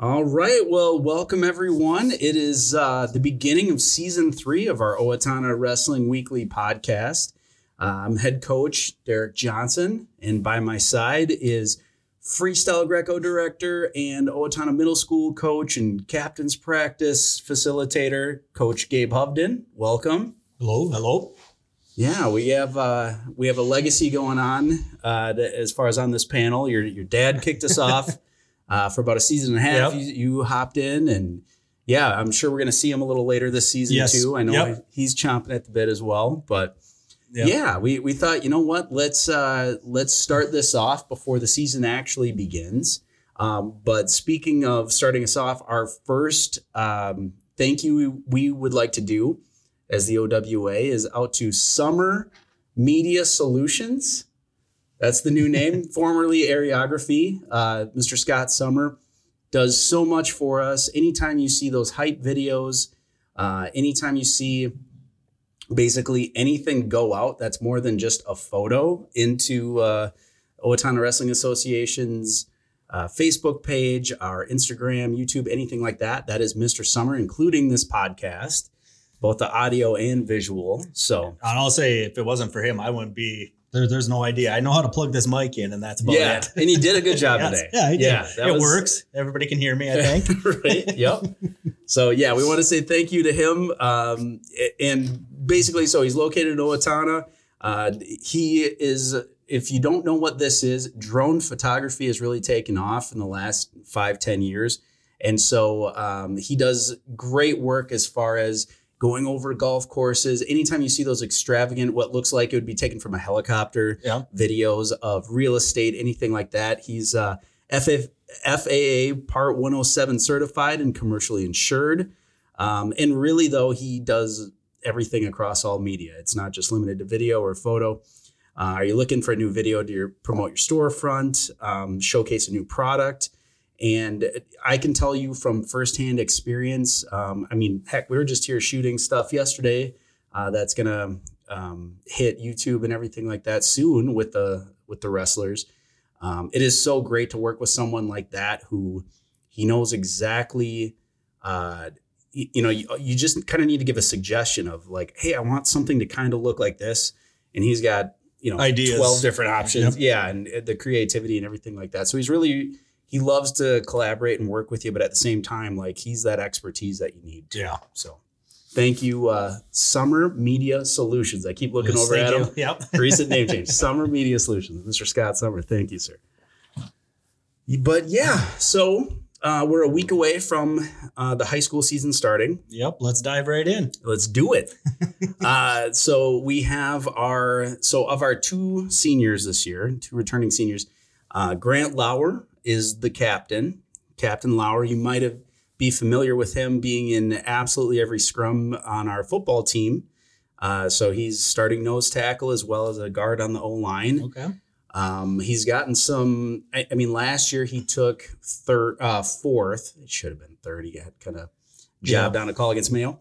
All right. Well, welcome everyone. It is uh, the beginning of season three of our Owatonna Wrestling Weekly podcast. Uh, I'm head coach Derek Johnson, and by my side is freestyle Greco director and Owatonna Middle School coach and captain's practice facilitator, Coach Gabe Hovden. Welcome. Hello, hello. Yeah, we have uh, we have a legacy going on uh, as far as on this panel. Your your dad kicked us off uh, for about a season and a half. Yep. You, you hopped in, and yeah, I'm sure we're going to see him a little later this season Yes. too. I know Yep. he's chomping at the bit as well, but Yep. yeah, we, we thought you know what let's uh, let's start this off before the season actually begins. Um, but speaking of starting us off, our first um, thank you we would like to do as the OWA is out to Summer Media Solutions. That's the new name, formerly Areography. Uh, Mr. Scott Summer does so much for us. Anytime you see those hype videos, uh, anytime you see basically anything go out that's more than just a photo into uh, Owatonna Wrestling Association's uh, Facebook page, our Instagram, YouTube, anything like that, that is Mr. Summer, including this podcast, both the audio and visual. So, And I'll say, if it wasn't for him, I wouldn't be there. There's no idea. I know how to plug this mic in, and that's about yeah, it. and you did a good job Yes. today. Yeah, I did. that it was- works. Everybody can hear me. I think. right. Yep. So yeah, we want to say thank you to him. Um, and basically, so he's located in Owatonna. Uh, he is. If you don't know what this is, drone photography has really taken off in the last five ten years, and so um, he does great work as far as going over golf courses. Anytime you see those extravagant, what looks like it would be taken from a helicopter, Yeah. videos of real estate, anything like that. He's uh, FF, FAA Part 107 certified and commercially insured. Um, and really, though, he does everything across all media. It's not just limited to video or photo. Uh, are you looking for a new video to your, promote your storefront, um, showcase a new product? And I can tell you from firsthand experience. Um, I mean, heck, we were just here shooting stuff yesterday uh, that's gonna um, hit YouTube and everything like that soon with the with the wrestlers. Um, it is so great to work with someone like that who he knows exactly. Uh, you, you know, you, you just kind of need to give a suggestion of like, hey, I want something to kind of look like this, and he's got you know Ideas. twelve different options, yeah, and uh, the creativity and everything like that. So he's really he loves to collaborate and work with you, but at the same time, like he's that expertise that you need. Too. Yeah. So. Thank you, uh, Summer Media Solutions. I keep looking Yes, over at you. him. Yep. Recent name change, Summer Media Solutions. Mr. Scott Summer, thank you, sir. But yeah, so uh, we're a week away from uh, the high school season starting. Yep. Let's dive right in. Let's do it. uh, so we have our so of our two seniors this year, two returning seniors. Uh, Grant Lauer is the captain. Captain Lauer, you might have be familiar with him being in absolutely every scrum on our football team. Uh, so he's starting nose tackle as well as a guard on the O line. Okay. Um, he's gotten some. I, I mean, last year he took third, uh, fourth. It should have been third. He got kind of jabbed on a call against Mayo.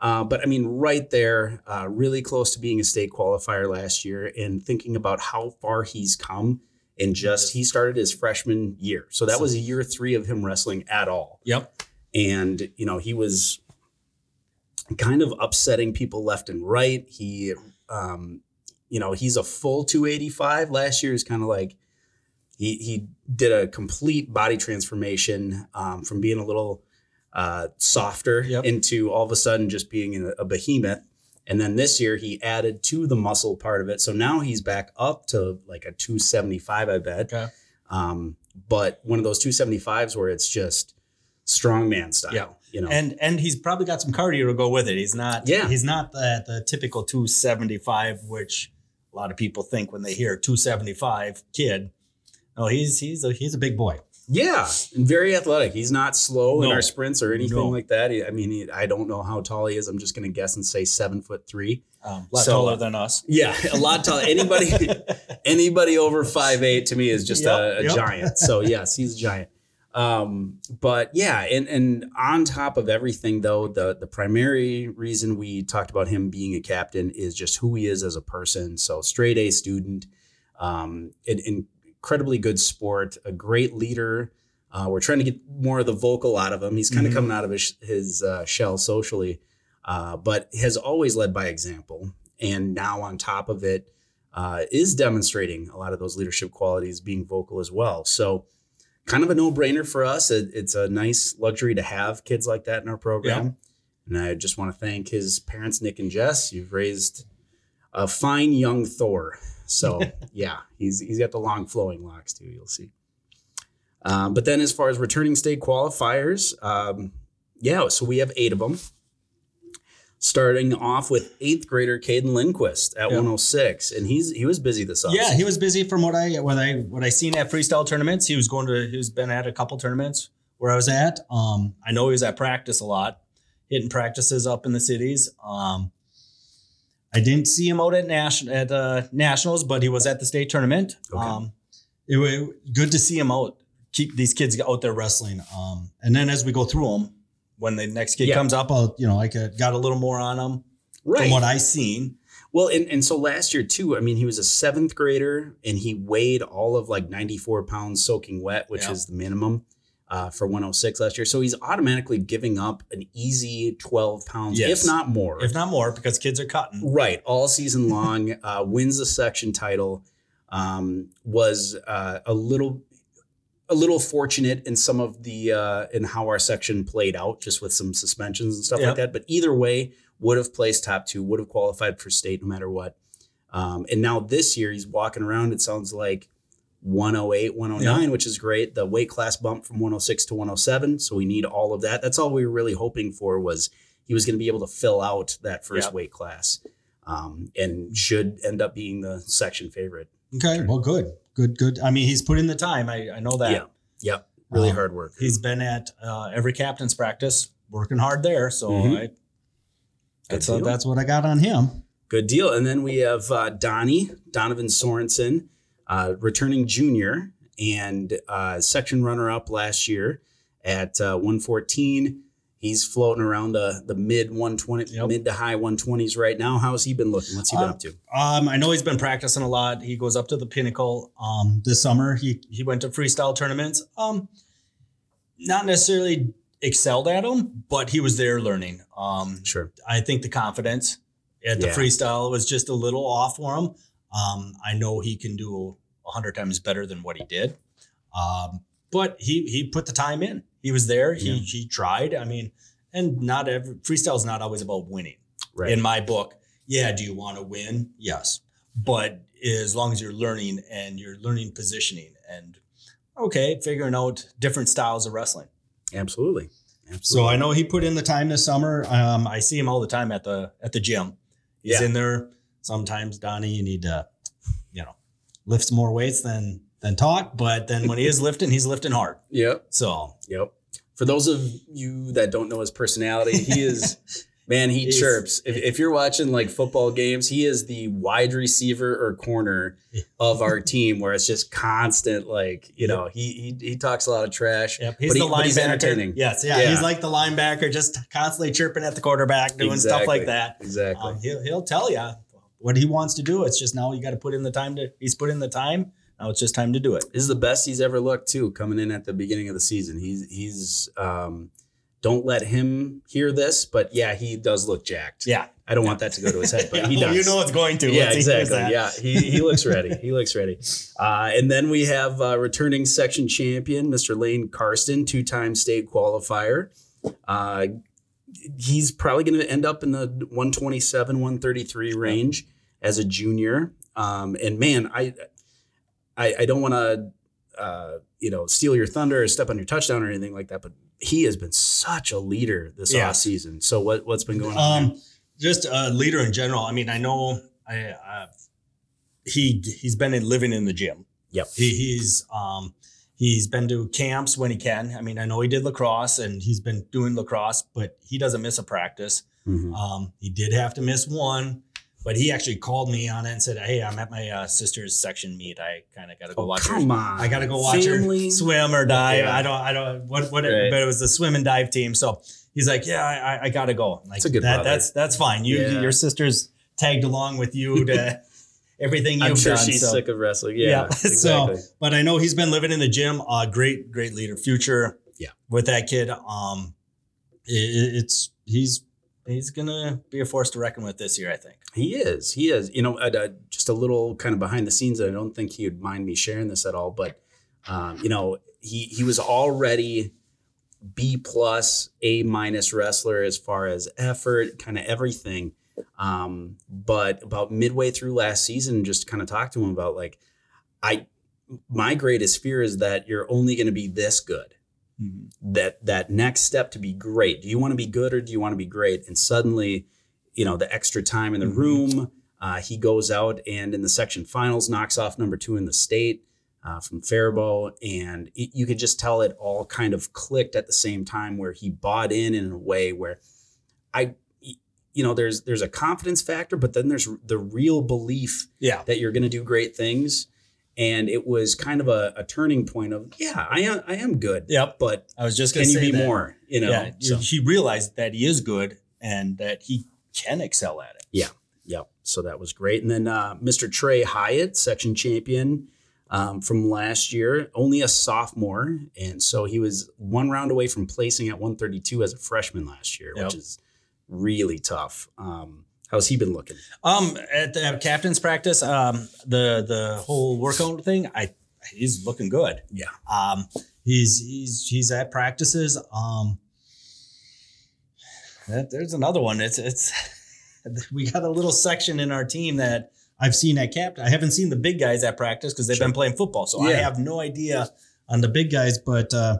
Uh, but I mean, right there, uh, really close to being a state qualifier last year, and thinking about how far he's come in just he started his freshman year, so that was year three of him wrestling at all. Yep. and you know he was kind of upsetting people left and right. He um you know he's a full 285 last year is kind of like he he did a complete body transformation um, from being a little uh, softer Yep. into all of a sudden just being a, a behemoth and then this year he added to the muscle part of it so now he's back up to like a 275 i bet Okay. um, but one of those 275s where it's just strongman style. Yeah. You know. And and he's probably got some cardio to go with it. He's not. Yeah. He's not the the typical 275, which a lot of people think when they hear 275 kid. No, he's he's a he's a big boy. Yeah, and very athletic. He's not slow in our sprints or anything No. like that. I mean, he, I don't know how tall he is. I'm just going to guess and say seven foot three. Um, a lot So, taller than us. Yeah, a lot taller. Anybody, anybody over five eight to me is just a, Yep, a yep. giant. So yes, he's a giant. Um, but yeah, and and on top of everything though, the the primary reason we talked about him being a captain is just who he is as a person. So straight A student, um, an incredibly good sport, a great leader, Uh, we're trying to get more of the vocal out of him. He's kind of Mhm. coming out of his his uh, shell socially, uh, but has always led by example. And now on top of it, uh, is demonstrating a lot of those leadership qualities, being vocal as well. So, kind of a no brainer for us. It, it's a nice luxury to have kids like that in our program. And I just want to thank his parents, Nick and Jess. You've raised a fine young Thor. So yeah, he's he's got the long flowing locks too. You'll see. Um, but then as far as returning state qualifiers, um, yeah, so we have eight of them. Starting off with eighth grader Caden Lindquist at Yeah. 106, and he's he was busy this offseason. Yeah, he was busy from what I what I what I seen at freestyle tournaments. He was going to he's been at a couple tournaments where I was at. Um, I know he was at practice a lot, hitting practices up in the cities. Um, I didn't see him out at national at uh, nationals, but he was at the state tournament. Okay. Um, it was good to see him out. Keep these kids out there wrestling. Um, and then as we go through them, when the next kid Yeah. comes up, I'll you know I could, got a little more on him right. from what I seen. Well, and, and so last year too, I mean, he was a seventh grader and he weighed all of like 94 pounds soaking wet, which Yeah. is the minimum uh, for 106 last year. So he's automatically giving up an easy 12 pounds, Yes. if not more. If not more, because kids are cutting. Right, all season long, uh, wins the section title. Um, was uh, a little, a little fortunate in some of the uh, in how our section played out, just with some suspensions and stuff Yep. like that. But either way, would have placed top two, would have qualified for state no matter what. Um, and now this year, he's walking around. It sounds like 108, 109, which is great. The weight class bump from 106 to 107. So we need all of that. That's all we were really hoping for was he was going to be able to fill out that first Yep. weight class um, and should end up being the section favorite. Okay, well, good, good, good. I mean, he's put in the time. I, I know that. Yeah. Yep. Really Um, hard work. He's been at uh, every captain's practice, working hard there. So Mhm. I, that's uh, that's what I got on him. Good deal. And then we have uh, Donnie, Donovan Sorensen, uh, returning junior and uh, section runner up last year at uh, 114. He's floating around the, the mid 120, Yep. mid to high 120s right now. How's he been looking? What's he been up to? Um, I know he's been practicing a lot. He goes up to the pinnacle. Um, this summer he he went to freestyle tournaments. Um, not necessarily excelled at them, but he was there learning. Um, Sure. I think the confidence at the Yeah. freestyle was just a little off for him. Um, I know he can do a hundred times better than what he did. Um, but he he put the time in. He was there. He Yeah. he tried. I mean, and not every freestyle is not always about winning. Right. In my book, yeah. Do you want to win? Yes, but as long as you're learning and you're learning positioning and okay, figuring out different styles of wrestling. Absolutely. Absolutely. So I know he put in the time this summer. Um, I see him all the time at the at the gym. He's Yeah. in there. Sometimes Donnie, you need to, you know, lift more weights than than talk. But then when he is lifting, he's lifting hard. Yep. So Yep. For those of you that don't know his personality, he is man, he chirps. If, if you're watching like football games, he is the wide receiver or corner of our team where it's just constant like, you know, he he, he talks a lot of trash. yep, he's But the he- but he's entertaining. Yes, yeah, Yeah. he's like the linebacker, just constantly chirping at the quarterback, doing stuff like that. Exactly. Um, he'll he'll tell you what he wants to do. It's just now you got to put in the time to. He's put in the time. Now it's just time to do it. this is the best he's ever looked too, coming in at the beginning of the season. He's he's um don't let him hear this, but yeah, he does look jacked. Yeah, I don't want that to go to his head, but he Yeah, does. You know it's going to. yeah, he exactly. Yeah, he, he looks ready. He looks ready. Uh, and then we have uh, returning section champion, Mr. Lane Karsten, two time state qualifier. Uh, he's probably going to end up in the 127, 133 range as a junior. Um, and man, I, I, I don't want to, uh, you know, steal your thunder or step on your touchdown or anything like that, but he has been such a leader this Yeah. off season. So what, what's been going on? Um, just a leader in general. I mean, I know I, uh, he he's been in living in the gym. Yep. He, he's um he's been to camps when he can. I mean, I know he did lacrosse and he's been doing lacrosse, but he doesn't miss a practice. Mhm. Um, he did have to miss one, but he actually called me on it and said, "Hey, I'm at my uh, sister's section meet. I kind of got to go Oh, watch her. on. I got to go watch Family. her swim or dive. Yeah. I don't, I don't, what, what, Right. but it was the swim and dive team. So he's like, yeah, I, I- got to go. Like That's a good that, that's, that's fine. You, Yeah. your sister's tagged along with you to, everything you've I'm sure done. she's so. sick of wrestling. Yeah, Yeah. exactly. So, but I know he's been living in the gym. Uh, great, great leader. Future. Yeah. With that kid, um, it, it's he's he's gonna be a force to reckon with this year. I think. He is. He is. You know, just a little kind of behind the scenes. I don't think he would mind me sharing this at all, but um, you know, he he was already B plus, A minus wrestler as far as effort, kind of everything. Um, but about midway through last season, just kind of talked to him about like, I my greatest fear is that you're only going to be this good that that next step to be great. Do you want to be good or do you want to be great? And suddenly, you know, the extra time in the Mhm. room, uh, he goes out and in the section finals knocks off number two in the state uh, from Faribault, and it, you could just tell it all kind of clicked at the same time where he bought in in a way where I. You know, there's there's a confidence factor, but then there's the real belief Yeah. that you're going to do great things, and it was kind of a, a turning point of yeah, I am I am good, Yep. but I was just gonna can you be that. more? You know, yeah. so, He realized that he is good and that he can excel at it. Yeah. Yep. So that was great. And then uh, Mr. Trey Hyatt, section champion um, from last year, only a sophomore, and so he was one round away from placing at 132 as a freshman last year, Yep. which is really tough. Um, how's he been looking? Um, at the at captain's practice, um, the the whole workout thing, I he's looking good. Yeah. Um, he's he's he's at practices. Um, that, there's another one. It's it's we got a little section in our team that I've seen at captain. I haven't seen the big guys at practice because they've Sure. been playing football, so I have no idea on the big guys. But uh,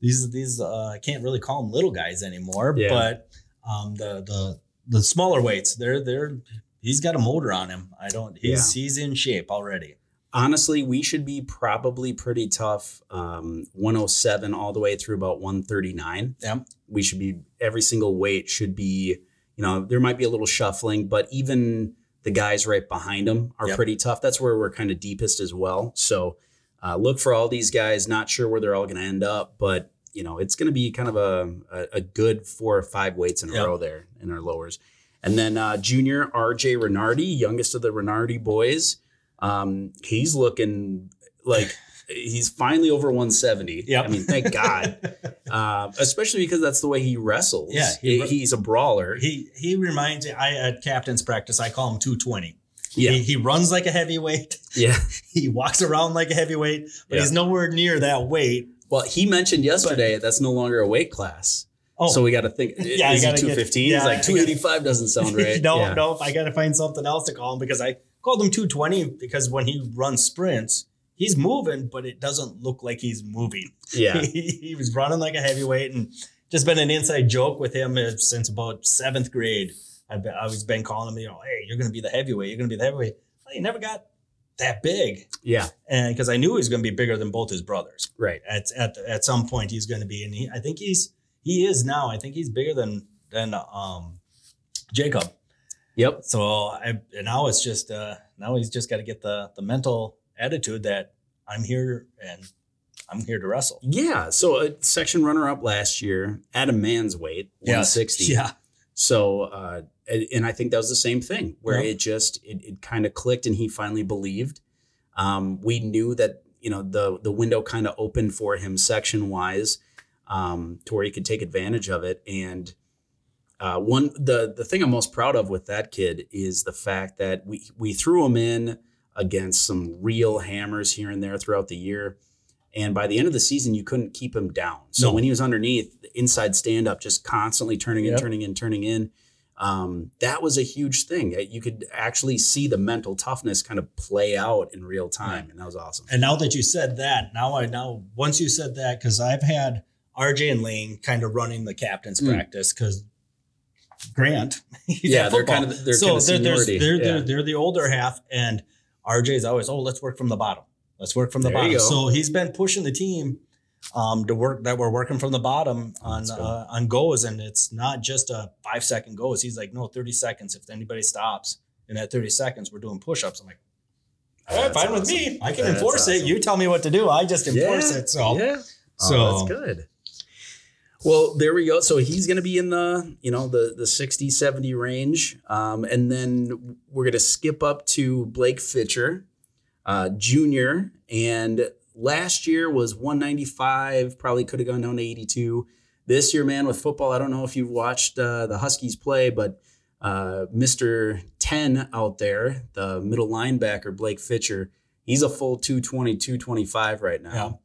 these these uh, I can't really call them little guys anymore. Yeah. But um, the the the smaller weights, they're they're he's got a motor on him. I don't. He's he's in shape already. honestly, we should be probably pretty tough. Um, 107 all the way through about 139. Yeah. We should be every single weight should be, you know, there might be a little shuffling, but even the guys right behind them are Yep. pretty tough. That's where we're kind of deepest as well. So uh, look for all these guys. Not sure where they're all going to end up, but you know, it's going to be kind of a, a, a good four or five weights in a Yep. row there in our lowers. And then uh, junior RJ Renardi, youngest of the Renardi boys. Um, he's looking like he's finally over 170. Yep. I mean, thank God. uh, especially because that's the way he wrestles. Yeah, he, he- he's a brawler. He he reminds me. I at captain's practice, I call him two twenty. yeah, He, he runs like a heavyweight. yeah. He walks around like a heavyweight, but Yeah. he's nowhere near that weight. Well, he mentioned yesterday that's no longer a weight class. Oh, So we got to think. yeah, is he gotta get- 215? yeah, He's I like 285 doesn't sound right. no, yeah. no. I got to find something else to call him because I called him 220 because when he runs sprints, he's moving, but it doesn't look like he's moving. Yeah. he, he was running like a heavyweight and just been an inside joke with him uh, since about seventh grade. I've been, I've been calling him, you know, hey, you're going to be the heavyweight. You're going to be the heavyweight. Well, he never got that big. Yeah. And because I knew he was going to be bigger than both his brothers. Right. At, at, at some point, he's going to be. And he, I think he's, he is now. I think he's bigger than, than, um, Jacob. Yep. So I, and now it's just, uh, now he's just got to get the, the mental attitude that I'm here and I'm here to wrestle. Yeah. So a section runner up last year at a man's weight, 160. Yeah. So, uh, and, and I think that was the same thing where Yeah. it just it, it kind of clicked and he finally believed. Um, we knew that you know the the window kind of opened for him section wise, um, to where he could take advantage of it. And uh, one the the thing I'm most proud of with that kid is the fact that we we threw him in against some real hammers here and there throughout the year. And by the end of the season, you couldn't keep him down. So No. when he was underneath, the inside stand up, just constantly turning in, Yep. turning in, turning in, um, that was a huge thing. Uh, You could actually see the mental toughness kind of play out in real time, and that was awesome. And now that you said that, now I now once you said that, because I've had RJ and Lane kind of running the captain's Mm. practice because Grant, he's Yeah, they're kind of- they're so kind of they're, seniority. they're, Yeah. they're they're the older half, and RJ's always oh let's work from the bottom, let's work from the There bottom. So he's been pushing the team um, to work that we're working from the bottom on cool. uh, on goes, and it's not just a five second goes. He's like no thirty seconds. If anybody stops in that thirty seconds, we're doing push ups. I'm like. All right, That's fine with me. I can That's enforce it. You tell me what to do. I just enforce Yeah, it. So, yeah. so Oh, that's good. Well, there we go. So he's going to be in the, you know, the the 60, 70 range. Um, and then we're going to skip up to Blake Fitcher, uh, junior. And last year was 195, probably could have gone down to 82. This year, man, with football, I don't know if you've watched uh, the Huskies play, but uh, Mr. 10 out there, the middle linebacker, Blake Fitcher, he's a full 220, 225 right now.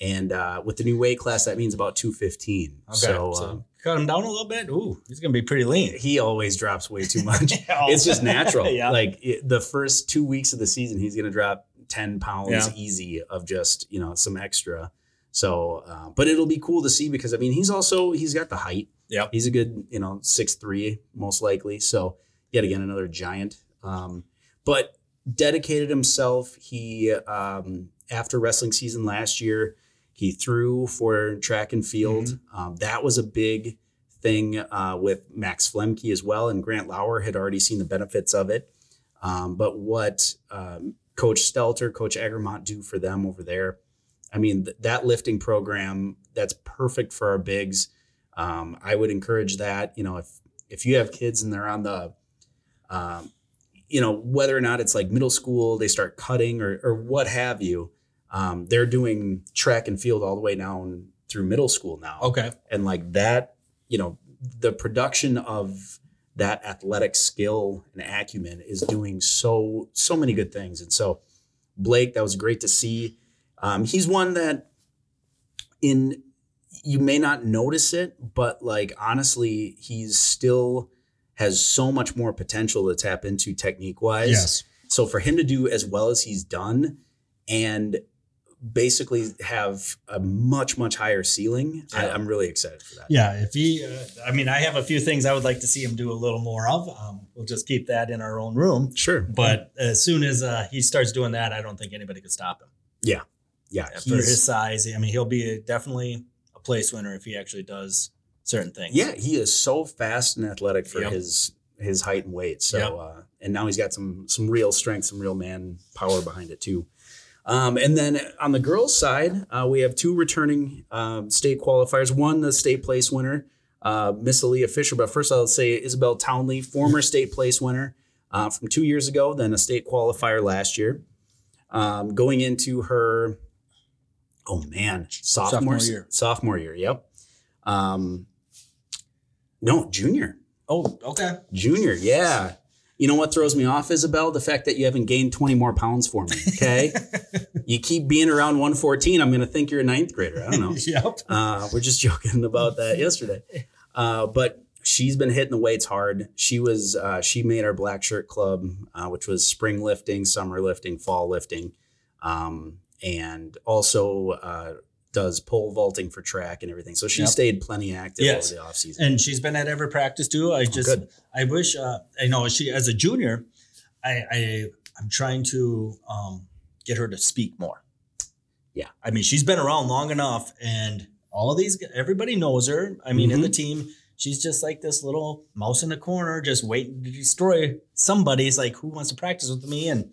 Yeah. And uh, with the new weight class, that means about 215. Okay, So, so, um, cut him down a little bit. Ooh, he's gonna be pretty lean. he always drops way too much. it's just natural. yeah. Like it, the first two weeks of the season, he's going to drop 10 pounds Yeah. easy of just, you know, some extra. So, uh, but it'll be cool to see because I mean, he's also, he's got the height. Yeah. He's a good, you know, six three most likely. So, yet again, another giant. Um, but dedicated himself. He, um, after wrestling season last year, he threw for track and field. Mm-hmm. Um, that was a big thing uh, with Max Flemke as well. And Grant Lauer had already seen the benefits of it. Um, but what um, Coach Stelter, Coach Egremont do for them over there, I mean, th- that lifting program, that's perfect for our bigs. Um, I would encourage that. You know, if if you have kids and they're on the, um, you know, whether or not it's like middle school, they start cutting or or what have you, um, they're doing track and field all the way down through middle school now Okay. and like that you know the production of that athletic skill and acumen is doing so so many good things. And so blake that was great to see. Um, he's one that in you may not notice it but like honestly he's still has so much more potential to tap into technique wise Yes. so for him to do as well as he's done and basically have a much much higher ceiling, I, Yeah. I'm really excited for that. Yeah, if he, uh, I mean, I have a few things I would like to see him do a little more of. Um, we'll just keep that in our own room. Sure, But as soon as uh, he starts doing that, I don't think anybody could stop him. yeah, yeah For his size, I mean, he'll be definitely a place winner if he actually does certain things. yeah, he is so fast and athletic for Yep. his his height and weight. So, Yep. uh, and now he's got some some real strength, some real man power behind it too. Um, and then on the girls' side, uh, we have two returning um, state qualifiers. One, the state place winner, uh, Miss Aaliyah Fisher. But first, I'll say Isabel Townley, former state place winner uh, from two years ago, then a state qualifier last year. Um, going into her, oh man, sophomore, Sophomore year. Sophomore year, yep. Um, no, junior. Oh, okay. Junior, yeah. You know what throws me off, Isabel? The fact that you haven't gained 20 more pounds for me. Okay. you keep being around 114. I'm going to think you're a ninth grader. I don't know. yep. Uh, we're just joking about that yesterday. Uh, but she's been hitting the weights hard. She was, uh, she made our black shirt club, uh, which was spring lifting, summer lifting, fall lifting. Um, and also, uh, does pole vaulting for track and everything. So she Yep. stayed plenty active Yes. over the off season. And she's been at every practice too. I just, good. I wish, uh, I know she, as a junior, I, I, I'm trying to um, get her to speak more. Yeah. I mean, she's been around long enough and all of these, everybody knows her. I mean, in the team, she's just like this little mouse in the corner, just waiting to destroy somebody. It's like, who wants to practice with me? And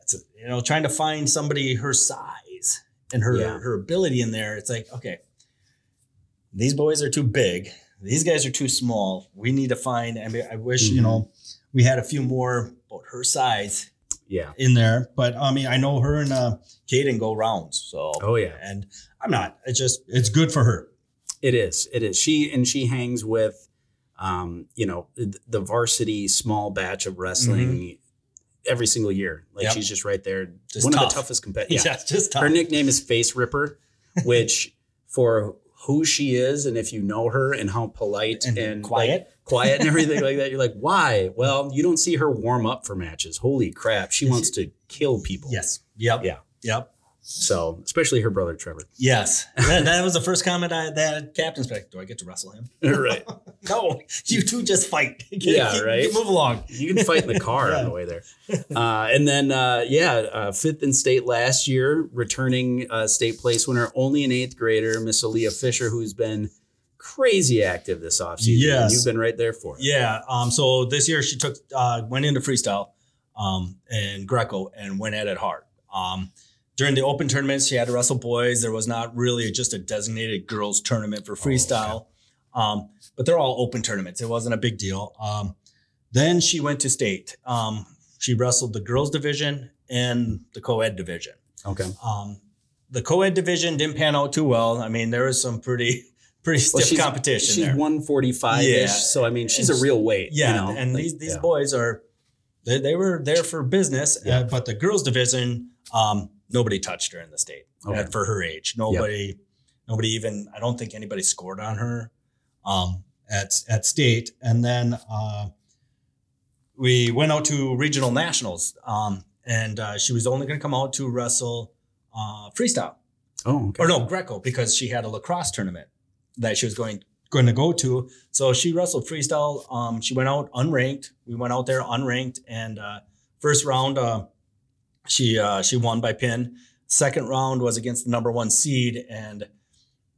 it's, you know, trying to find somebody her size and her, Yeah. her ability in there. It's like, okay, these boys are too big. These guys are too small. We need to find. I mean, I wish you Mhm. know we had a few more about her size yeah. in there. But I mean, I know her and uh, Caden go rounds. So Oh, yeah. and I'm not. It's just it's good for her. It is. It is. She and she hangs with, um, you know, the varsity small batch of wrestling every single year. Like Yep. she's just right there. Just One of the toughest competitors. Yeah. it's just tough. Her nickname is Face Ripper, which for who she is and if you know her and how polite and, and, like, quiet. quiet and everything like that, you're like, why? Well, you don't see her warm up for matches. Holy crap, she wants to kill people. yes. Yep. Yeah. Yep. So especially her brother Trevor. Yes. that, that was the first comment I that captain's back. Do I get to wrestle him? right. no. You two just fight. Yeah, Keep- right? Move along. You can fight in the car on the way there. Uh, and then, uh, yeah, uh, fifth in state last year, returning uh, state place winner, only an eighth grader, Miss Aaliyah Fisher, who's been crazy active this offseason. Yes. You've been right there for it. Yeah. Um. So this year she took uh went into freestyle, um, and Greco and went at it hard. Um, during the open tournaments, she had to wrestle boys. There was not really just a designated girls tournament for freestyle, um, but they're all open tournaments. It wasn't a big deal. Um, then she went to state. Um, she wrestled the girls division and the co-ed division. Okay. Um, the co-ed division didn't pan out too well. I mean, there was some pretty pretty stiff Well, she's- competition She's 145 ish. So, I mean, she's And a real weight. Yeah, You know? and Like, these these yeah. boys are they, they were there for business, Yeah. uh, but the girls division, um, nobody touched her in the state Okay. for her age. Nobody, nobody even. I don't think anybody scored on her um, at at state, and then uh, we went out to regional nationals, um, and uh, she was only going to come out to wrestle uh, freestyle Oh, okay. or no Greco because she had a lacrosse tournament that she was going going to go to. So she wrestled freestyle. Um, she went out unranked. We went out there unranked, and uh, first round uh, she uh, she won by pin. Second round was against the number one seed, and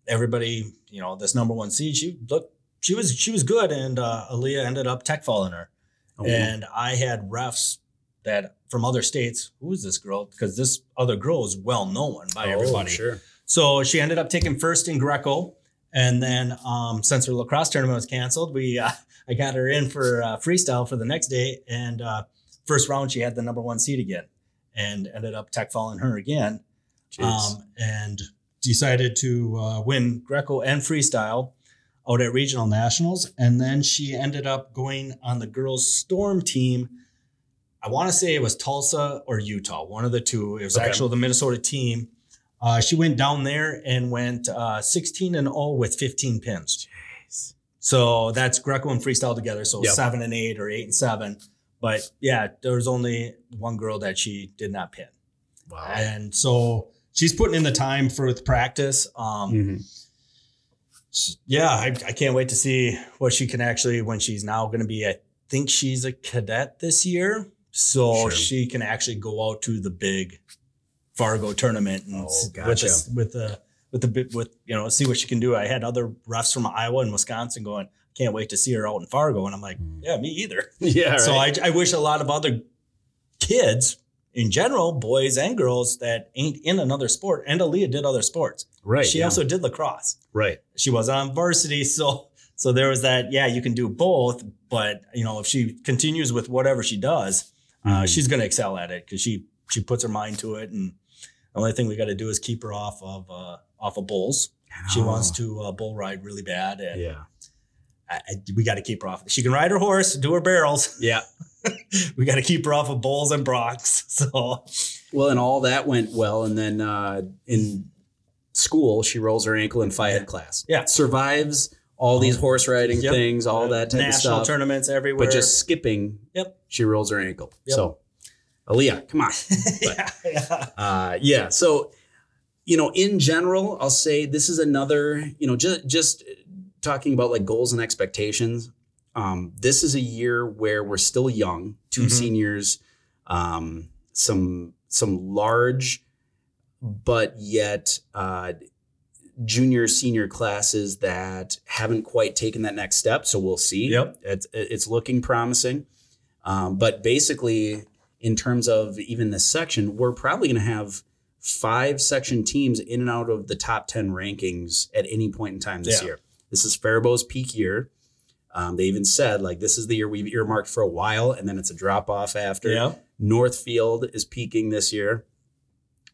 everybody, you know, this number one seed, she looked she was she was good, and uh, Aaliyah ended up tech falling her. Oh, And I had refs that from other states. Who is this girl? Because this other girl is well known by oh, everybody. Sure. So she ended up taking first in Greco, and then um, since her lacrosse tournament was canceled, we uh, I got her in for uh, freestyle for the next day. And uh, first round, she had the number one seed again, and ended up tech falling her again, um, and decided to uh, win Greco and freestyle out at regional nationals. And then she ended up going on the girls storm team. I want to say it was Tulsa or Utah, one of the two. It was Okay. actually the Minnesota team. Uh, she went down there and went uh, 16 and 0 with 15 pins. Jeez. So that's Greco and freestyle together. So Yep. seven and eight or eight and seven. But yeah, there was only one girl that she did not pin. Wow. And so she's putting in the time for the practice. Um, Mhm. yeah, I, I can't wait to see what she can actually when she's now going to be. I think she's a cadet this year, so Sure. she can actually go out to the big Fargo tournament and Oh, gotcha. with the, with the with the bit with you know see what she can do. I had other refs from Iowa and Wisconsin going. Can't wait to see her out in Fargo, and I'm like, Mm. yeah, me either. Yeah. So right. I, I wish a lot of other kids in general, boys and girls that ain't in another sport, and Aaliyah did other sports. right. she yeah. also did lacrosse. right. She was on varsity, so so there was that. Yeah, you can do both, but you know if she continues with whatever she does, uh, Mhm. she's going to excel at it because she she puts her mind to it, and the only thing we got to do is keep her off of uh, off of bulls. She Oh, wants to uh, bull ride really bad, and Yeah. I, I, we got to keep her off. She can ride her horse, do her barrels. Yeah. we got to keep her off of bulls and broncs. So Well, and all that went well, and then uh, in school, she rolls her ankle in phy ed class. Yeah. survives all these horse riding Yep. things, all that type of national stuff. tournaments everywhere. But just skipping, Yep. she rolls her ankle. Yep. So, Aaliyah, come on. yeah, yeah. Uh, yeah. So, you know, in general, I'll say this is another, you know, just just talking about like goals and expectations. Um, this is a year where we're still young, 2 Mhm. seniors, um, some some large, but yet uh, junior senior classes that haven't quite taken that next step. So we'll see. Yep. It's it's looking promising. Um, but basically, in terms of even this section, we're probably going to have five section teams in and out of the top 10 rankings at any point in time this Yeah. year. This is Faribault's peak year. Um, they even said, like, this is the year we've earmarked for a while, and then it's a drop off after. Yeah. Northfield is peaking this year.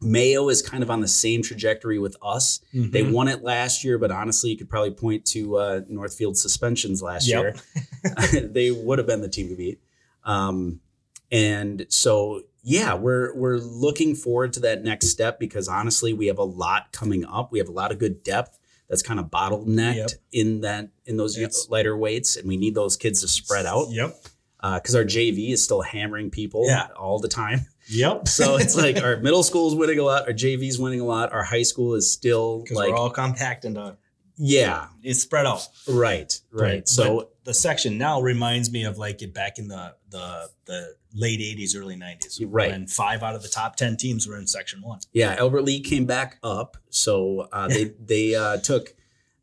Mayo is kind of on the same trajectory with us. They Mhm. won it last year, but honestly, you could probably point to uh, Northfield suspensions last Yep. year. they would have been the team to beat. Um, and so, yeah, we're we're looking forward to that next step because honestly, we have a lot coming up. We have a lot of good depth that's kind of bottlenecked Yep. in that in those It's- lighter weights, and we need those kids to spread out Yep. Uh, because our JV is still hammering people Yeah. all the time. Yep. So it's like our middle school is winning a lot, our JV's winning a lot, our high school is still because like we're all compact into uh, yeah, it's spread out. right, right. But So the section now reminds me of like it back in the the the late '80s, early '90s, Right. and five out of the top ten teams were in Section One. yeah, Albert Lea came back up. So uh, they they uh, took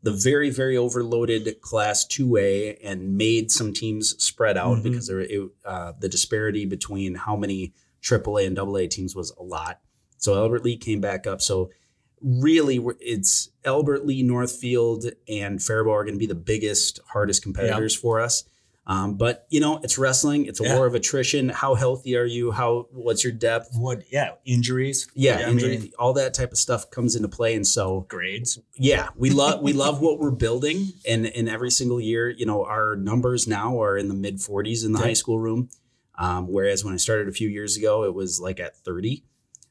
the very very overloaded class 2A and made some teams spread out Mhm. because there it, uh, the disparity between how many AAA and AA teams was a lot. So Albert Lea came back up. So really, it's Albert Lea, Northfield, and Faribault are going to be the biggest, hardest competitors for us. Um, but you know, it's wrestling. It's a Yeah. war of attrition. How healthy are you? How what's your depth? What? Yeah, injuries. Yeah, I injury, mean, all that type of stuff comes into play. And so, grades. yeah, we love we love what we're building, and and every single year, you know, our numbers now are in the mid 40s in the Okay. high school room, um, whereas when I started a few years ago, it was like at 30.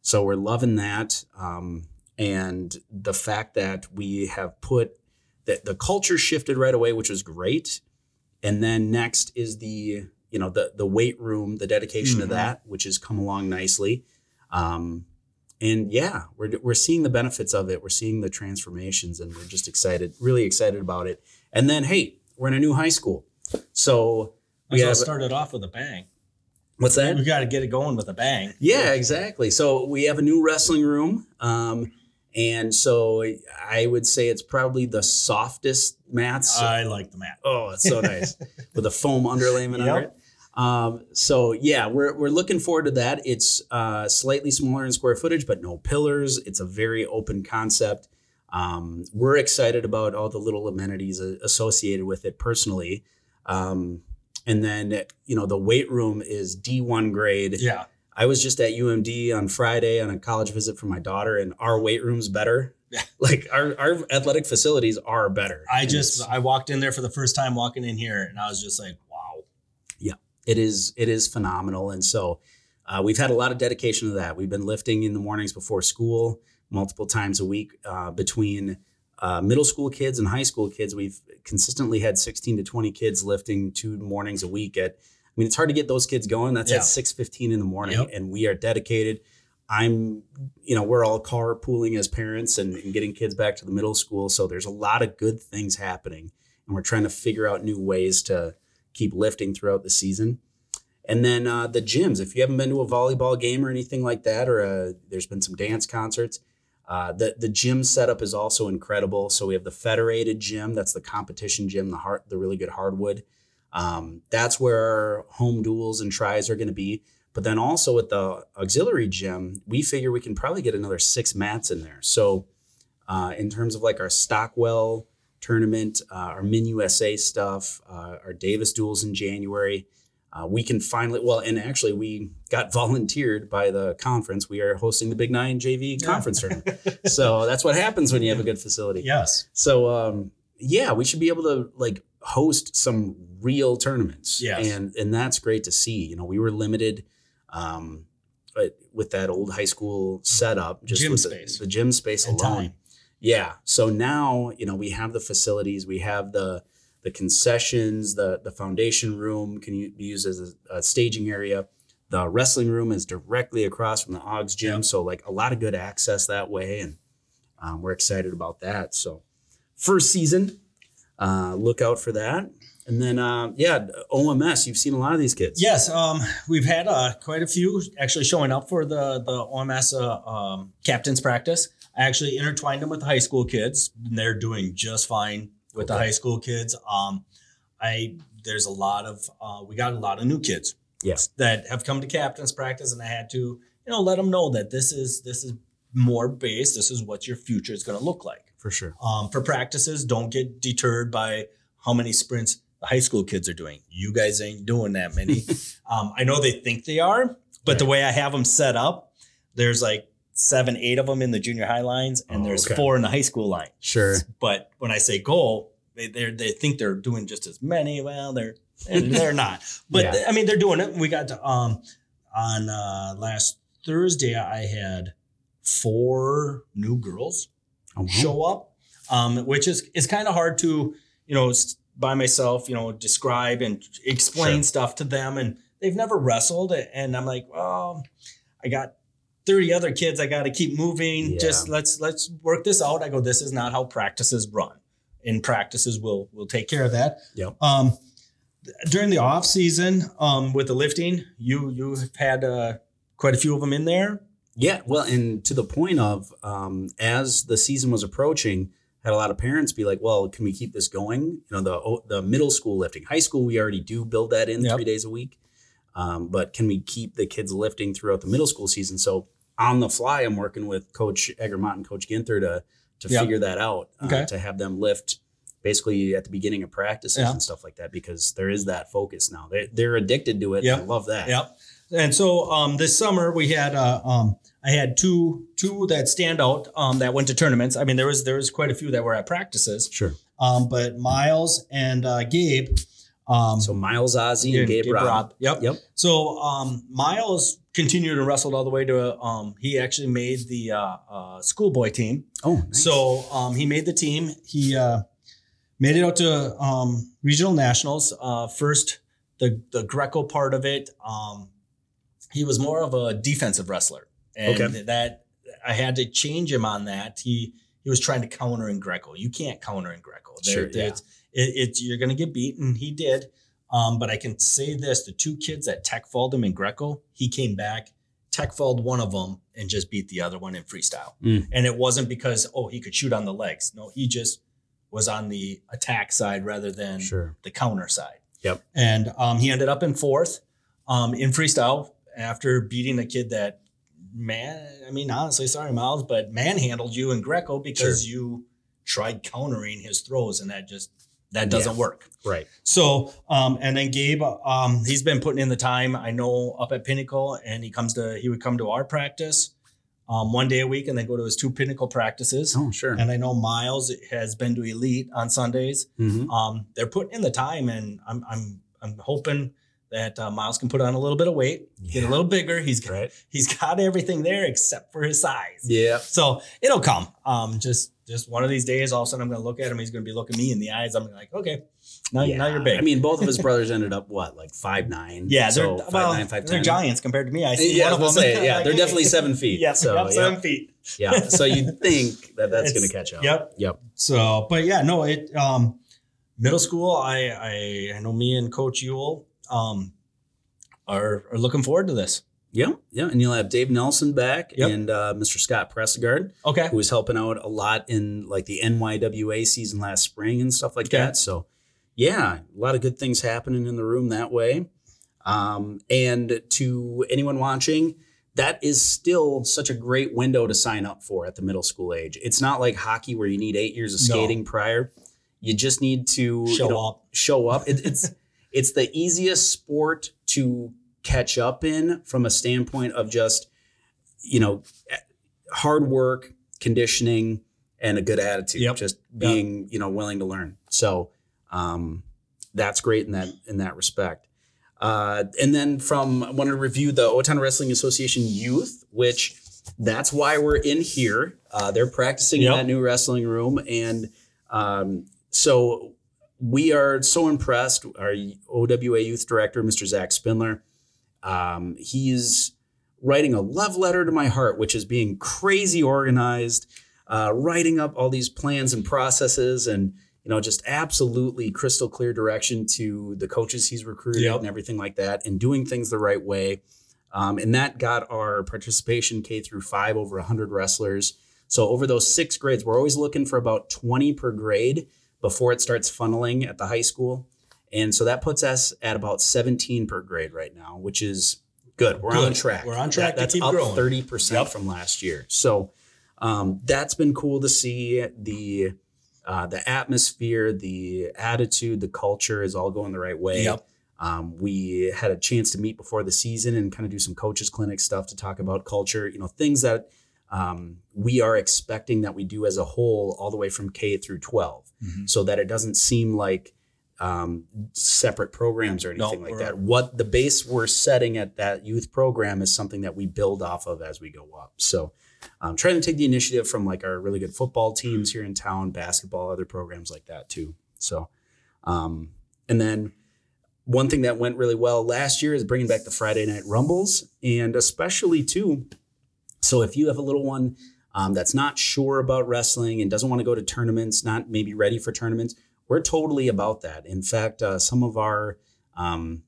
So we're loving that, um, and the fact that we have put that the culture shifted right away, which was great, and then next is the you know the the weight room, the dedication Mhm. to that, which has come along nicely. Um, and yeah, we're we're seeing the benefits of it. We're seeing the transformations, and we're just excited, really excited about it. And then, hey, we're in a new high school, so we We have started off with a bang. what's that? We got to get it going with a bang. Yeah, exactly. So we have a new wrestling room, um, and so I would say it's probably the softest mats. I like the mat. oh, it's so nice with a foam underlayment Yep. under it. Um, so yeah, we're we're looking forward to that. It's uh, slightly smaller in square footage, but no pillars. It's a very open concept. Um, we're excited about all the little amenities associated with it personally. Um, and then you know the weight room is D1 grade. Yeah. I was just at UMD on Friday on a college visit for my daughter, and our weight room's better. Like our, our athletic facilities are better. I just I walked in there for the first time walking in here and I was just like, wow. Yeah, it is it is phenomenal and so uh, we've had a lot of dedication to that we've been lifting in the mornings before school multiple times a week uh, between uh, middle school kids and high school kids we've consistently had 16 to 20 kids lifting two mornings a week at mean it's hard to get those kids going that's Yeah. at 6.15 in the morning Yep. and we are dedicated i'm you know we're all carpooling as parents and, and getting kids back to the middle school so there's a lot of good things happening and we're trying to figure out new ways to keep lifting throughout the season. And then uh, the gyms, if you haven't been to a volleyball game or anything like that, or uh there's been some dance concerts, uh, the the gym setup is also incredible. So we have the federated gym, that's the competition gym, the heart, the really good hardwood. Um, that's where our home duels and tries are going to be. But then also at the auxiliary gym, we figure we can probably get another six mats in there. So uh, in terms of like our Stockwell tournament, uh, our Min USA stuff, uh, our Davis duels in January. Uh, we can finally, well, and actually, we got volunteered by the conference. We are hosting the Big Nine JV Yeah. conference tournament. so that's what happens when you have a good facility. Yes. So, um, yeah, we should be able to like host some real tournaments. Yes. And, and that's great to see. You know, we were limited um, but with that old high school setup, just Gym with space. The, the gym space And alone. time. Yeah. So now, you know, we have the facilities, we have the the concessions, the the foundation room can be used as a, a staging area. The wrestling room is directly across from the aux gym, Yeah. so like a lot of good access that way, and um, we're excited about that. So first season, uh, look out for that. And then, uh, yeah, OMS. You've seen a lot of these kids. Yes, um, we've had uh, quite a few actually showing up for the the OMS uh, um, captain's practice. I actually intertwined them with the high school kids, and they're doing just fine with the high school kids. Um, I there's a lot of uh, we got a lot of new kids, Yeah. that have come to captain's practice, and I had to you know let them know that this is this is more based. This is what your future is going to look like. for sure. Um, for practices, don't get deterred by how many sprints the high school kids are doing. You guys ain't doing that many. um, I know they think they are, but the way I have them set up, there's like seven, eight of them in the junior high lines, and Oh, there's okay. four in the high school line. Sure. But when I say goal, they they they think they're doing just as many. Well, they're they're not. But Yeah. I mean, they're doing it. We got to, um on uh, last Thursday. I had four new girls wow. show up, um, which is is kind of hard to you know by myself you know describe and explain Sure. stuff to them, and they've never wrestled, and I'm like, well, I got. 30 other kids I got to keep moving Yeah. just let's let's work this out I go this is not how practices run in practices we'll we'll take care of that Yep. um during the off season um with the lifting you you've had uh quite a few of them in there Yeah, well, and to the point of um, as the season was approaching, had a lot of parents be like, "Well, can we keep this going?" You know, the the middle school lifting, high school, we already do build that in Yep. three days a week, um, but can we keep the kids lifting throughout the middle school season? So on the fly, I'm working with Coach Egremont and Coach Ginther to to Yeah. figure that out. uh, Okay. to have them lift basically at the beginning of practices Yeah. and stuff like that because there is that focus now. They they're addicted to it. Yeah. I love that. Yep. And so um, this summer we had uh, um, I had two two that stand out um, that went to tournaments. I mean there was there was quite a few that were at practices. Sure. Um, but Miles and uh, Gabe. Um, So Miles Ozzie and Gabe, Rob. Yep. Yep. So um, Miles continued and wrestled all the way to um, he actually made the uh, uh, schoolboy team. Oh, nice. So um, he made the team. He uh, made it out to um, regional nationals. Uh, first, the the Greco part of it. Um, he was more of a defensive wrestler, and Okay. that I had to change him on that. He he was trying to counter in Greco. You can't counter in Greco. There- Sure, yeah. it's, it, it's you're going to get beat, and he did. Um, but I can say this: the two kids that tech falled him in Greco, he came back, tech falled one of them, and just beat the other one in freestyle. Mm. And it wasn't because oh he could shoot on the legs. No, he just was on the attack side rather than sure. the counter side. Yep. And um, he ended up in fourth um, in freestyle after beating a kid that man. I mean, honestly, sorry, Miles, but manhandled you and Greco because you tried countering his throws, and that just that doesn't Yeah. work. Right. So, um, and then Gabe, um, he's been putting in the time. I know up at Pinnacle, and he comes to he would come to our practice um, one day a week, and then go to his two Pinnacle practices. Oh, sure. And I know Miles has been to Elite on Sundays. Mhm. Um, they're putting in the time, and I'm I'm I'm hoping that uh, Miles can put on a little bit of weight, get a little bigger. He's got, Right. he's got everything there except for his size. Yeah. So it'll come. Um, just just one of these days, all of a sudden I'm gonna look at him. He's gonna be looking me in the eyes. I'm like, okay, now, now you're big. I mean, both of his brothers ended up what, like five nine? yeah, they're so well, five nine, five they're giants compared to me. I see Yeah, one I of was them. say, yeah, they're definitely seven feet. Yeah, so yep, seven yeah, feet. yeah. So you'd think that that's going to catch up. Yep. Yep. So, but yeah, no, it um middle school, I I, I know me and Coach Ewell um are are looking forward to this. Yeah. Yeah. And you'll have Dave Nelson back Yep. and uh, Mr. Scott Pressegard, Okay. who was helping out a lot in like the NYWA season last spring and stuff like Okay. that. So, yeah, a lot of good things happening in the room that way. Um, and to anyone watching, that is still such a great window to sign up for at the middle school age. It's not like hockey where you need eight years of No. skating prior. You just need to Show you know, up. show up. It, it's it's the easiest sport to catch up in from a standpoint of just you know hard work, conditioning, and a good attitude. Yep. Just being you know willing to learn. So um, that's great in that in that respect. Uh, and then from I want to review the Owatonna Wrestling Association youth, which that's why we're in here. Uh, they're practicing Yep. in that new wrestling room, and um, so we are so impressed. Our OWA youth director, Mr. Zach Spindler, um, he's writing a love letter to my heart, which is being crazy organized, uh, writing up all these plans and processes, and you know, just absolutely crystal clear direction to the coaches he's recruited Yep. and everything like that, and doing things the right way. Um, and that got our participation K through five over 100 wrestlers. So over those six grades, we're always looking for about 20 per grade before it starts funneling at the high school. And so that puts us at about 17 per grade right now, which is good. We're on track. We're on track to that's up growing. 30% Yep. from last year. So um, that's been cool to see. The uh, the atmosphere, the attitude, the culture is all going the right way. Yep. Um, we had a chance to meet before the season and kind of do some coaches clinic stuff to talk about culture, you know, things that um, we are expecting that we do as a whole, all the way from K through 12, Mhm. so that it doesn't seem like um, separate programs or No, anything like that. What the base we're setting at that youth program is something that we build off of as we go up. So, um, trying to take the initiative from like our really good football teams here in town, basketball, other programs like that too. So, um, and then one thing that went really well last year is bringing back the Friday night rumbles, and especially too. So if you have a little one um, that's not sure about wrestling and doesn't want to go to tournaments, not maybe ready for tournaments, we're totally about that. In fact, uh, some of our, um,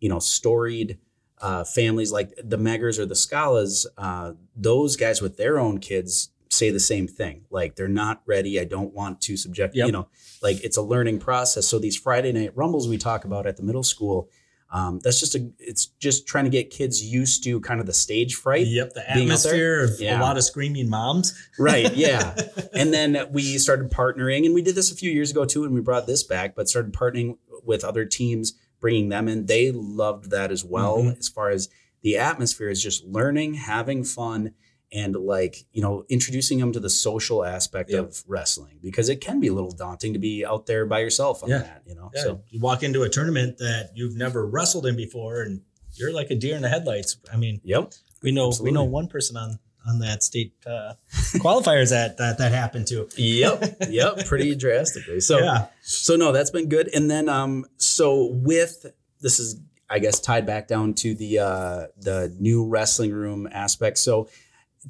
you know, storied uh, families like the Meggers or the Scalas, uh, those guys with their own kids say the same thing. Like they're not ready. I don't want to subject. Yep. You know, like it's a learning process. So these Friday night rumbles we talk about at the middle school, Um, that's just a it's just trying to get kids used to kind of the stage fright. Yep, the being out there? atmosphere of Yeah. a lot of screaming moms. Right. Yeah. and then we started partnering, and we did this a few years ago too, and we brought this back, but started partnering with other teams, bringing them in. They loved that as well. Mhm. As far as the atmosphere is just learning, having fun, and like you know, introducing them to the social aspect Yep. of wrestling because it can be a little daunting to be out there by yourself on Yeah. that. You know. Yeah, So you walk into a tournament that you've never wrestled in before, and you're like a deer in the headlights. I mean, yep. we know Absolutely. we know one person on on that state uh, qualifiers that that that happened to. Yep. Yep. Pretty drastically. So yeah, So no, that's been good. And then um so with this is I guess tied back down to the uh the new wrestling room aspect. So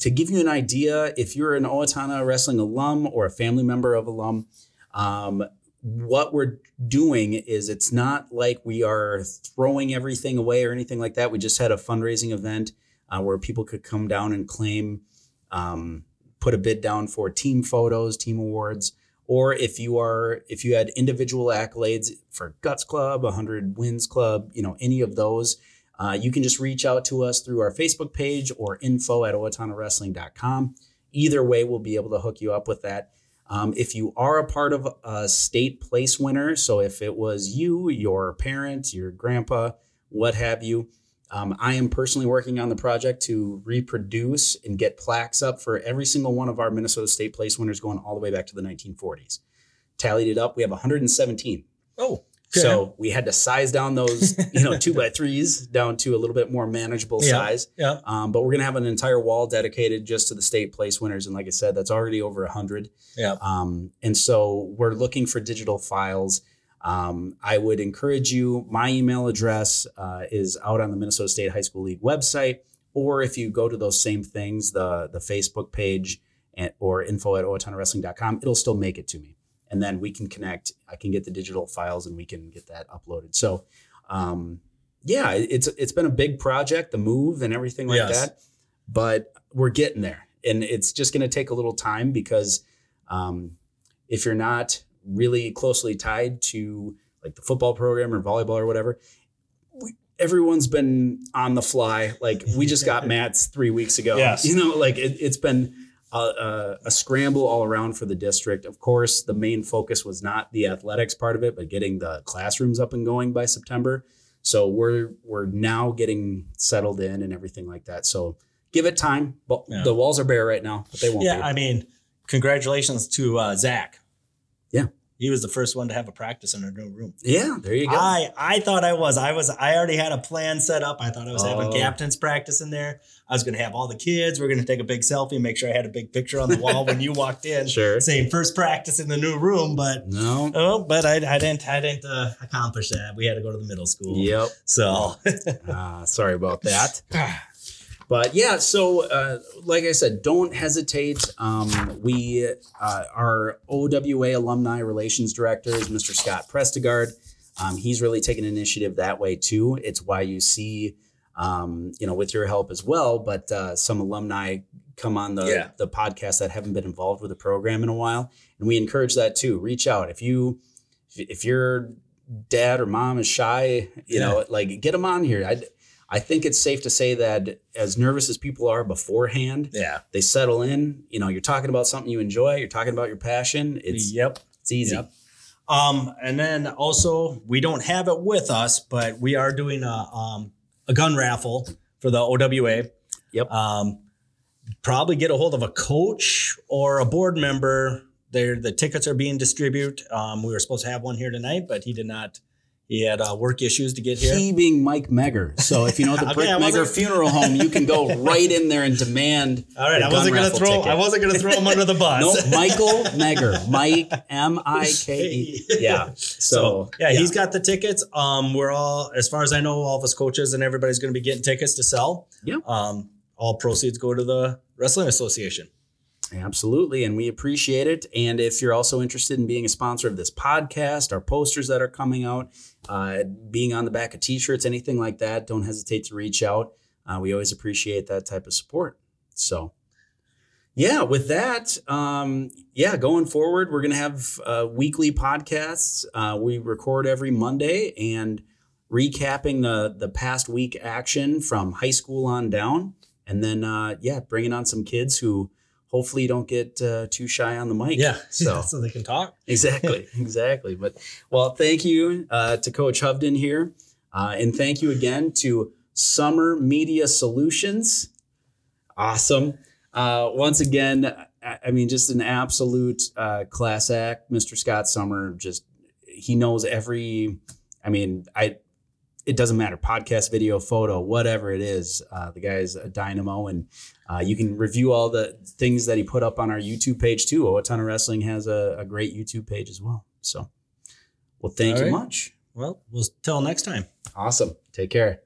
to give you an idea, if you're an Owatonna wrestling alum or a family member of alum, um what we're doing is it's not like we are throwing everything away or anything like that. We just had a fundraising event uh, where people could come down and claim, um, put a bid down for team photos, team awards, or if you are if you had individual accolades for Guts Club, 100 Wins Club, you know any of those, uh, you can just reach out to us through our Facebook page or info at owatonnawrestling.com. Either way, we'll be able to hook you up with that. Um, if you are a part of a state place winner, so if it was you, your parent, your grandpa, what have you, um, I am personally working on the project to reproduce and get plaques up for every single one of our Minnesota State place winners going all the way back to the 1940s. Tallied it up, we have 117. Oh, So we had to size down those, you know, two by threes down to a little bit more manageable Yeah. size. yeah, Um, but we're gonna have an entire wall dedicated just to the state place winners, and like I said, that's already over a hundred. yeah. Um, and so we're looking for digital files. Um, I would encourage you. My email address uh, is out on the Minnesota State High School League website, or if you go to those same things, the the Facebook page and, or info at owatonnawrestling.com, it'll still make it to me, and then we can connect. I can get the digital files and we can get that uploaded. So, um, yeah, it- it's it's been a big project, the move and everything like Yes. that, but we're getting there, and it's just going to take a little time because um, if you're not really closely tied to like the football program or volleyball or whatever, we, everyone's been on the fly. Like we just got mats three weeks ago. Yes. You know, like it, it's been a, a, a scramble all around for the district. Of course, the main focus was not the athletics part of it, but getting the classrooms up and going by September. So we're we're now getting settled in and everything like that. So give it time. But Yeah. the walls are bare right now, but they won't Yeah, be. I mean, congratulations to uh, Zach. Yeah. he was the first one to have a practice in a new room. yeah, there you go. I I thought I was. I was. I already had a plan set up. I thought I was having Oh. captain's practice in there. I was going to have all the kids. We are going to take a big selfie, make sure I had a big picture on the wall when you walked in, Sure. saying first practice in the new room. But No. oh, but I, I didn't. I didn't uh, accomplish that. We had to go to the middle school. Yep. So Uh, sorry about that. But yeah, so uh, like I said, don't hesitate. Um, we, uh, our OWA alumni relations director is Mr. Scott Prestigard. Um, he's really taken initiative that way too. It's why you see, um, you know, with your help as well, but uh, some alumni come on the Yeah. the podcast that haven't been involved with the program in a while, and we encourage that too. Reach out if you if your dad or mom is shy, you know, like get them on here. I I think it's safe to say that as nervous as people are beforehand, yeah. they settle in. You know, you're talking about something you enjoy. You're talking about your passion. It's yep. it's easy. Yep. Um, and then also we don't have it with us, but we are doing a um a gun raffle for the OWA. Yep. Um, probably get a hold of a coach or a board member. There, the tickets are being distributed. Um, we were supposed to have one here tonight, but he did not. He had uh, work issues to get here. He being Mike Megger. So if you know the Okay, Brick Megger Funeral Home, you can go right in there and demand. All right, I wasn't gonna throw. ticket. I wasn't gonna throw him under the bus. No, Michael Megger. Mike M I K E. Yeah. So, So yeah, he's got the tickets. Um, we're all, as far as I know, all of us coaches and everybody's going to be getting tickets to sell. Yeah. Um, all proceeds go to the wrestling association. Absolutely. And we appreciate it. And if you're also interested in being a sponsor of this podcast, our posters that are coming out, uh, being on the back of t shirts, anything like that, don't hesitate to reach out. Uh, we always appreciate that type of support. So, yeah, with that, um, yeah, going forward, we're going to have uh, weekly podcasts. Uh, we record every Monday and recapping the the past week action from high school on down, and then uh, yeah, bringing on some kids who hopefully you don't get uh, too shy on the mic. Yeah. So so they can talk. exactly, exactly. But well, thank you uh, to Coach Hovden here, uh, and thank you again to Summer Media Solutions. Awesome. Uh, once again, I, I mean, just an absolute uh, class act, Mr. Scott Summer. Just he knows every. I mean, I. It doesn't matter, podcast, video, photo, whatever it is. Uh, the guy's a dynamo, and uh, you can review all the things that he put up on our YouTube page too. Oh, a ton of wrestling has a, a great YouTube page as well. So, well, thank All you right. much. Well, we'll till next time. Awesome. Take care.